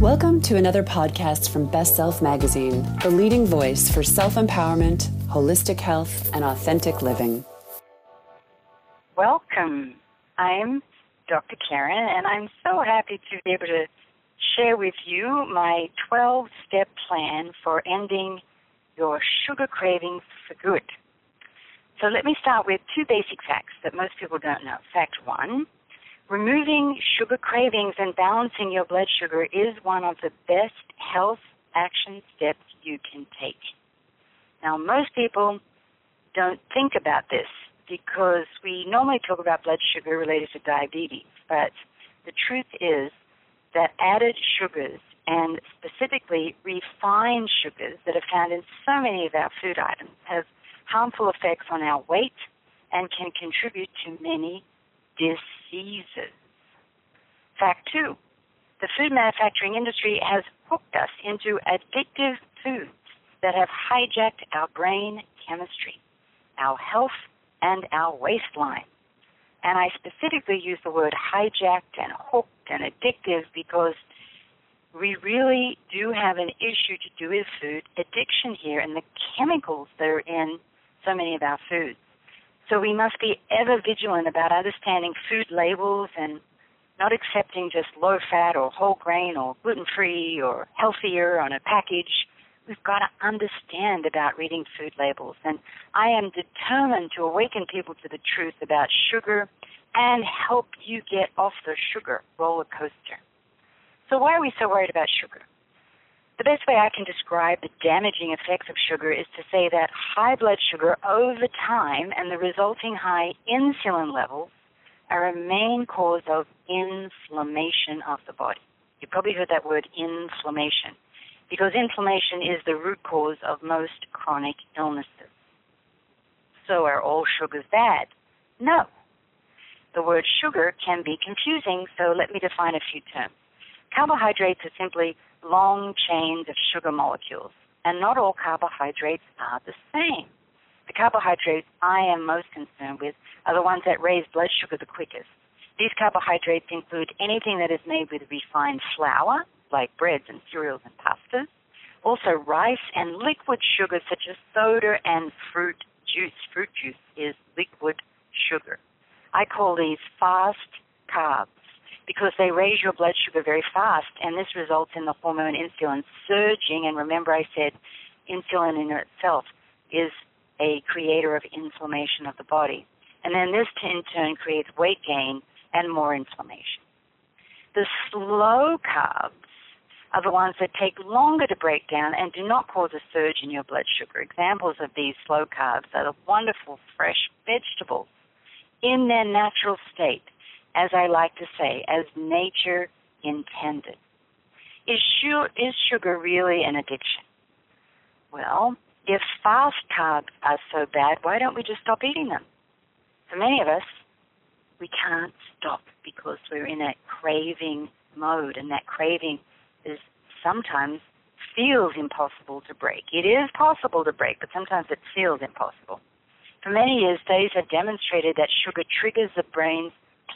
Welcome to another podcast from Best Self Magazine, the leading voice for self empowerment, holistic health, and authentic living. Welcome. I'm Dr. Karen, and I'm so happy to be able to share with you my 12 step plan for ending your sugar cravings for good. So let me start with two basic facts that most people don't know. Fact one Removing sugar cravings and balancing your blood sugar is one of the best health action steps you can take. Now, most people don't think about this because we normally talk about blood sugar related to diabetes, but the truth is that added sugars and specifically refined sugars that are found in so many of our food items have harmful effects on our weight and can contribute to many diseases. Fact two, the food manufacturing industry has hooked us into addictive foods that have hijacked our brain chemistry, our health, and our waistline. And I specifically use the word hijacked and hooked and addictive because we really do have an issue to do with food addiction here and the chemicals that are in so many of our foods. So we must be ever vigilant about understanding food labels and not accepting just low fat or whole grain or gluten free or healthier on a package. We've got to understand about reading food labels. And I am determined to awaken people to the truth about sugar and help you get off the sugar roller coaster. So, why are we so worried about sugar? The best way I can describe the damaging effects of sugar is to say that high blood sugar over time and the resulting high insulin levels are a main cause of inflammation of the body. You probably heard that word inflammation because inflammation is the root cause of most chronic illnesses. So are all sugars bad? No. The word sugar can be confusing, so let me define a few terms. Carbohydrates are simply long chains of sugar molecules, and not all carbohydrates are the same. The carbohydrates I am most concerned with are the ones that raise blood sugar the quickest. These carbohydrates include anything that is made with refined flour, like breads and cereals and pastas, also rice and liquid sugars such as soda and fruit juice. Fruit juice is liquid sugar. I call these fast carbs because they raise your blood sugar very fast, and this results in the hormone insulin surging. And remember, I said insulin in itself is a creator of inflammation of the body. And then this in turn creates weight gain and more inflammation. The slow carbs are the ones that take longer to break down and do not cause a surge in your blood sugar. Examples of these slow carbs are the wonderful fresh vegetables in their natural state as I like to say, as nature intended. Is, is sugar really an addiction? Well, if fast carbs are so bad, why don't we just stop eating them? For many of us, we can't stop because we're in a craving mode, and that craving is sometimes feels impossible to break. It is possible to break, but sometimes it feels impossible. For many years, studies have demonstrated that sugar triggers the brain's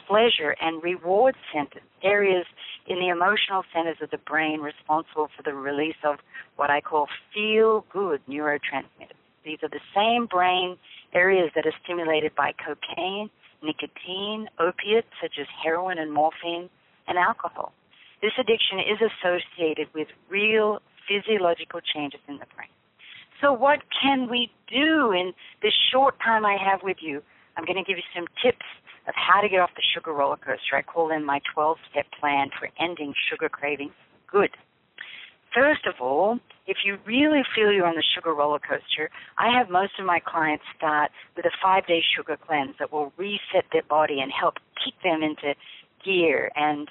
pleasure and reward centers, areas in the emotional centers of the brain responsible for the release of what I call feel good neurotransmitters. These are the same brain areas that are stimulated by cocaine, nicotine, opiates such as heroin and morphine, and alcohol. This addiction is associated with real physiological changes in the brain. So, what can we do in this short time I have with you? I'm going to give you some tips of how to get off the sugar roller coaster. I call them my 12 step plan for ending sugar cravings good. First of all, if you really feel you're on the sugar roller coaster, I have most of my clients start with a five day sugar cleanse that will reset their body and help kick them into gear and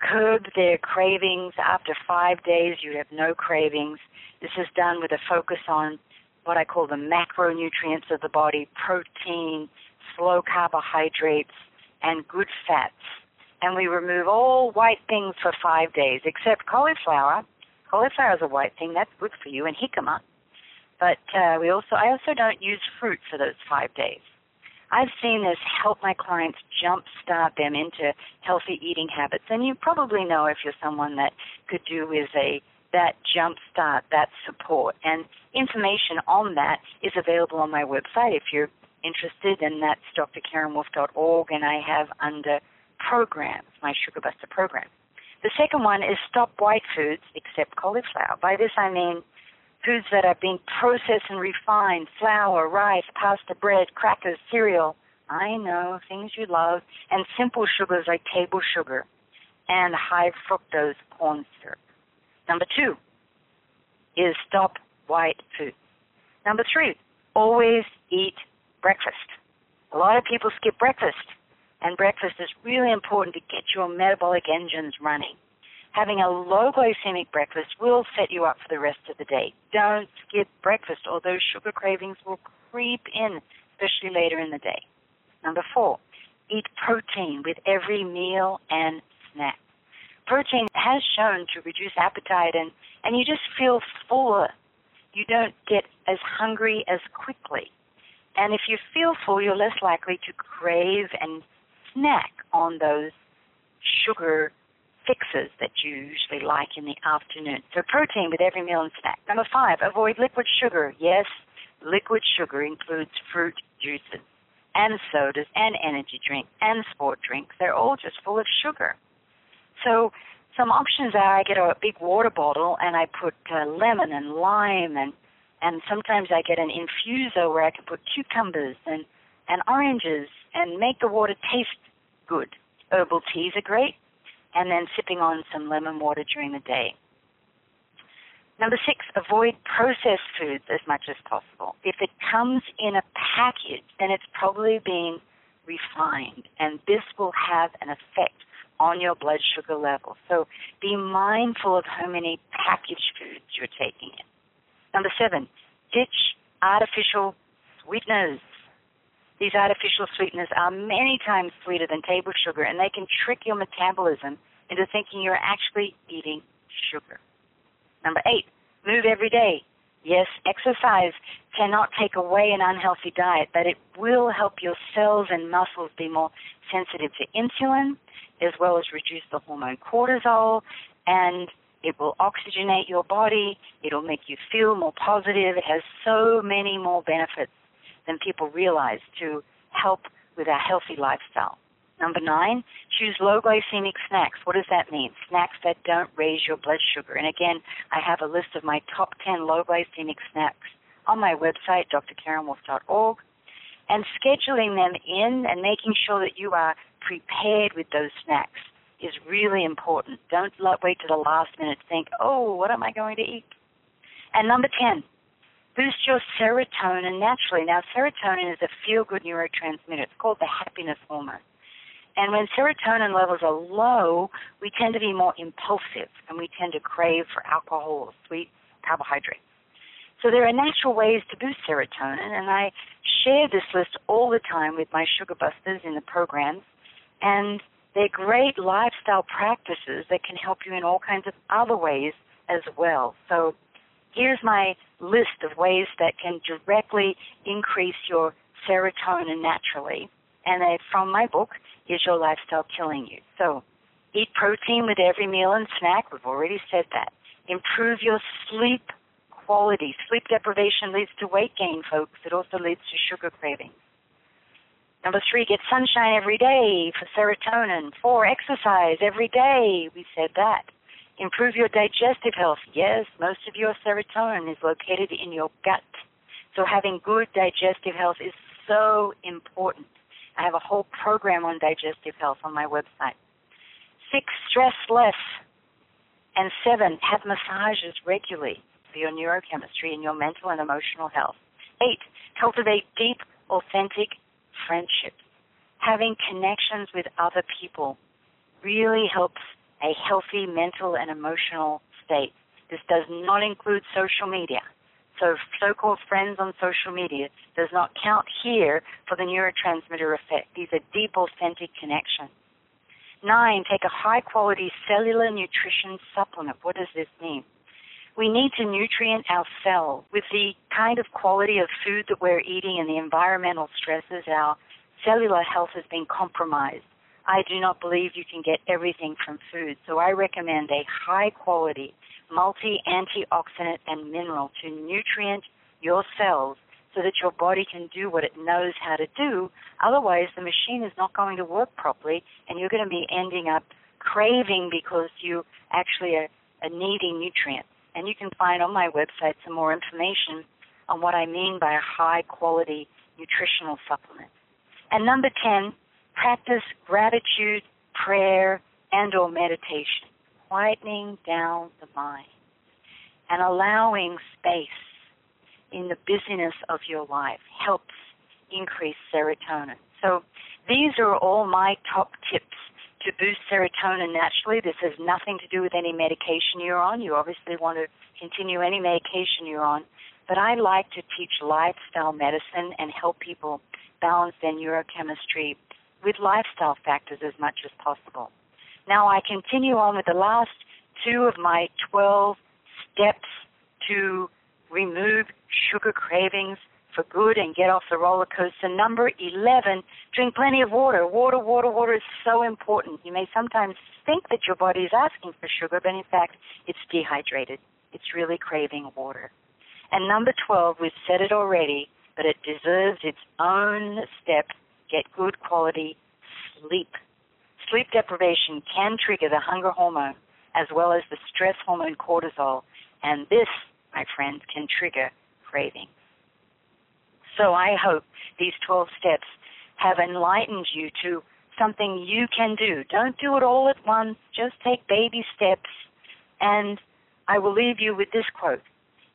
curb their cravings. After five days, you have no cravings. This is done with a focus on what I call the macronutrients of the body protein, slow carbohydrates, and good fats. And we remove all white things for five days, except cauliflower. Cauliflower is a white thing, that's good for you, and jicama. But uh, we also, I also don't use fruit for those five days. I've seen this help my clients jumpstart them into healthy eating habits. And you probably know if you're someone that could do with a that jumpstart, that support. And information on that is available on my website if you're interested, and that's drkarenwolfe.org, and I have under programs, my Sugar Buster program. The second one is stop white foods except cauliflower. By this I mean foods that are being processed and refined, flour, rice, pasta, bread, crackers, cereal. I know, things you love, and simple sugars like table sugar and high fructose corn syrup. Number two is stop white foods. Number three, always eat breakfast. A lot of people skip breakfast, and breakfast is really important to get your metabolic engines running. Having a low glycemic breakfast will set you up for the rest of the day. Don't skip breakfast, or those sugar cravings will creep in, especially later in the day. Number four, eat protein with every meal and snack. Protein has shown to reduce appetite and, and you just feel fuller. You don't get as hungry as quickly. And if you feel full, you're less likely to crave and snack on those sugar fixes that you usually like in the afternoon. So protein with every meal and snack. Number five, avoid liquid sugar. Yes, liquid sugar includes fruit juices and sodas and energy drinks and sport drinks. They're all just full of sugar. So some options are I get a big water bottle and I put uh, lemon and lime and and sometimes I get an infuser where I can put cucumbers and and oranges and make the water taste good. Herbal teas are great, and then sipping on some lemon water during the day. Number six, avoid processed foods as much as possible. If it comes in a package, then it's probably being refined, and this will have an effect on your blood sugar level. So be mindful of how many packaged foods you're taking in. Number seven, ditch artificial sweeteners. These artificial sweeteners are many times sweeter than table sugar, and they can trick your metabolism into thinking you're actually eating sugar. Number eight, move every day. Yes, exercise cannot take away an unhealthy diet, but it will help your cells and muscles be more sensitive to insulin, as well as reduce the hormone cortisol, and it will oxygenate your body. It'll make you feel more positive. It has so many more benefits than people realize to help with a healthy lifestyle. Number nine, choose low glycemic snacks. What does that mean? Snacks that don't raise your blood sugar. And again, I have a list of my top 10 low glycemic snacks on my website, drkarenwolfe.org. And scheduling them in and making sure that you are prepared with those snacks is really important. Don't wait to the last minute to think, oh, what am I going to eat? And number 10, boost your serotonin naturally. Now, serotonin is a feel good neurotransmitter. It's called the happiness hormone. And when serotonin levels are low, we tend to be more impulsive and we tend to crave for alcohol or sweet carbohydrates. So there are natural ways to boost serotonin, and I share this list all the time with my sugar busters in the programs. And they're great lifestyle practices that can help you in all kinds of other ways as well. So here's my list of ways that can directly increase your serotonin naturally. And they, from my book, Is Your Lifestyle Killing You? So eat protein with every meal and snack. We've already said that. Improve your sleep quality. Sleep deprivation leads to weight gain, folks. It also leads to sugar cravings. Number three, get sunshine every day for serotonin. Four, exercise every day. We said that. Improve your digestive health. Yes, most of your serotonin is located in your gut. So having good digestive health is so important. I have a whole program on digestive health on my website. Six, stress less. And seven, have massages regularly for your neurochemistry and your mental and emotional health. Eight, cultivate deep, authentic friendships, having connections with other people really helps a healthy mental and emotional state. This does not include social media. So so-called friends on social media does not count here for the neurotransmitter effect. These are deep, authentic connections. Nine, take a high quality cellular nutrition supplement. What does this mean? We need to nutrient our cell with the kind of quality of food that we're eating and the environmental stresses our cellular health has been compromised. I do not believe you can get everything from food, so I recommend a high quality, multi antioxidant and mineral to nutrient your cells so that your body can do what it knows how to do. Otherwise, the machine is not going to work properly, and you're going to be ending up craving because you actually are, are needing nutrients. And you can find on my website some more information on what I mean by a high quality nutritional supplement. And number 10, practice gratitude, prayer, and or meditation, quietening down the mind and allowing space in the busyness of your life helps increase serotonin. So these are all my top tips to boost serotonin naturally. This has nothing to do with any medication you're on. You obviously want to continue any medication you're on. But I like to teach lifestyle medicine and help people balance their neurochemistry with lifestyle factors as much as possible. Now I continue on with the last two of my 12 steps to remove sugar cravings for good and get off the roller coaster. Number 11, drink plenty of water. Water, water, water is so important. You may sometimes think that your body is asking for sugar, but in fact, it's dehydrated. It's really craving water. And number 12, we've said it already, but it deserves its own step. Get good quality sleep. Sleep deprivation can trigger the hunger hormone as well as the stress hormone cortisol, and this, my friends, can trigger craving. So I hope these 12 steps have enlightened you to something you can do. Don't do it all at once, just take baby steps. And I will leave you with this quote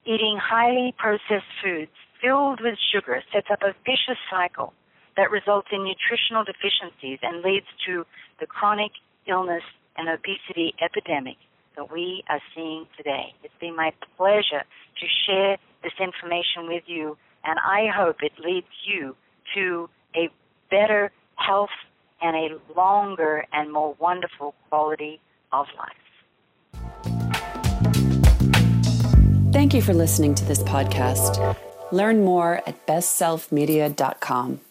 Eating highly processed foods filled with sugar sets up a vicious cycle that results in nutritional deficiencies and leads to the chronic illness and obesity epidemic that we are seeing today. It's been my pleasure to share this information with you, and I hope it leads you to a better health and a longer and more wonderful quality of life. Thank you for listening to this podcast. Learn more at bestselfmedia.com.